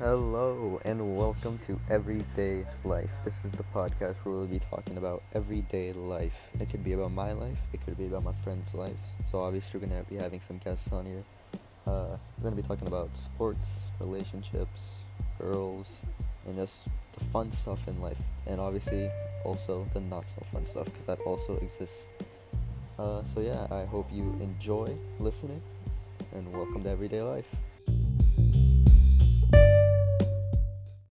Hello and welcome to Everyday Life. This is the podcast where we'll be talking about everyday life. It could be about my life, it could be about my friends' lives. So obviously we're gonna be having some guests on here. Uh, we're gonna be talking about sports, relationships, girls, and just the fun stuff in life. And obviously also the not so fun stuff because that also exists. Uh, so yeah, I hope you enjoy listening and welcome to Everyday Life.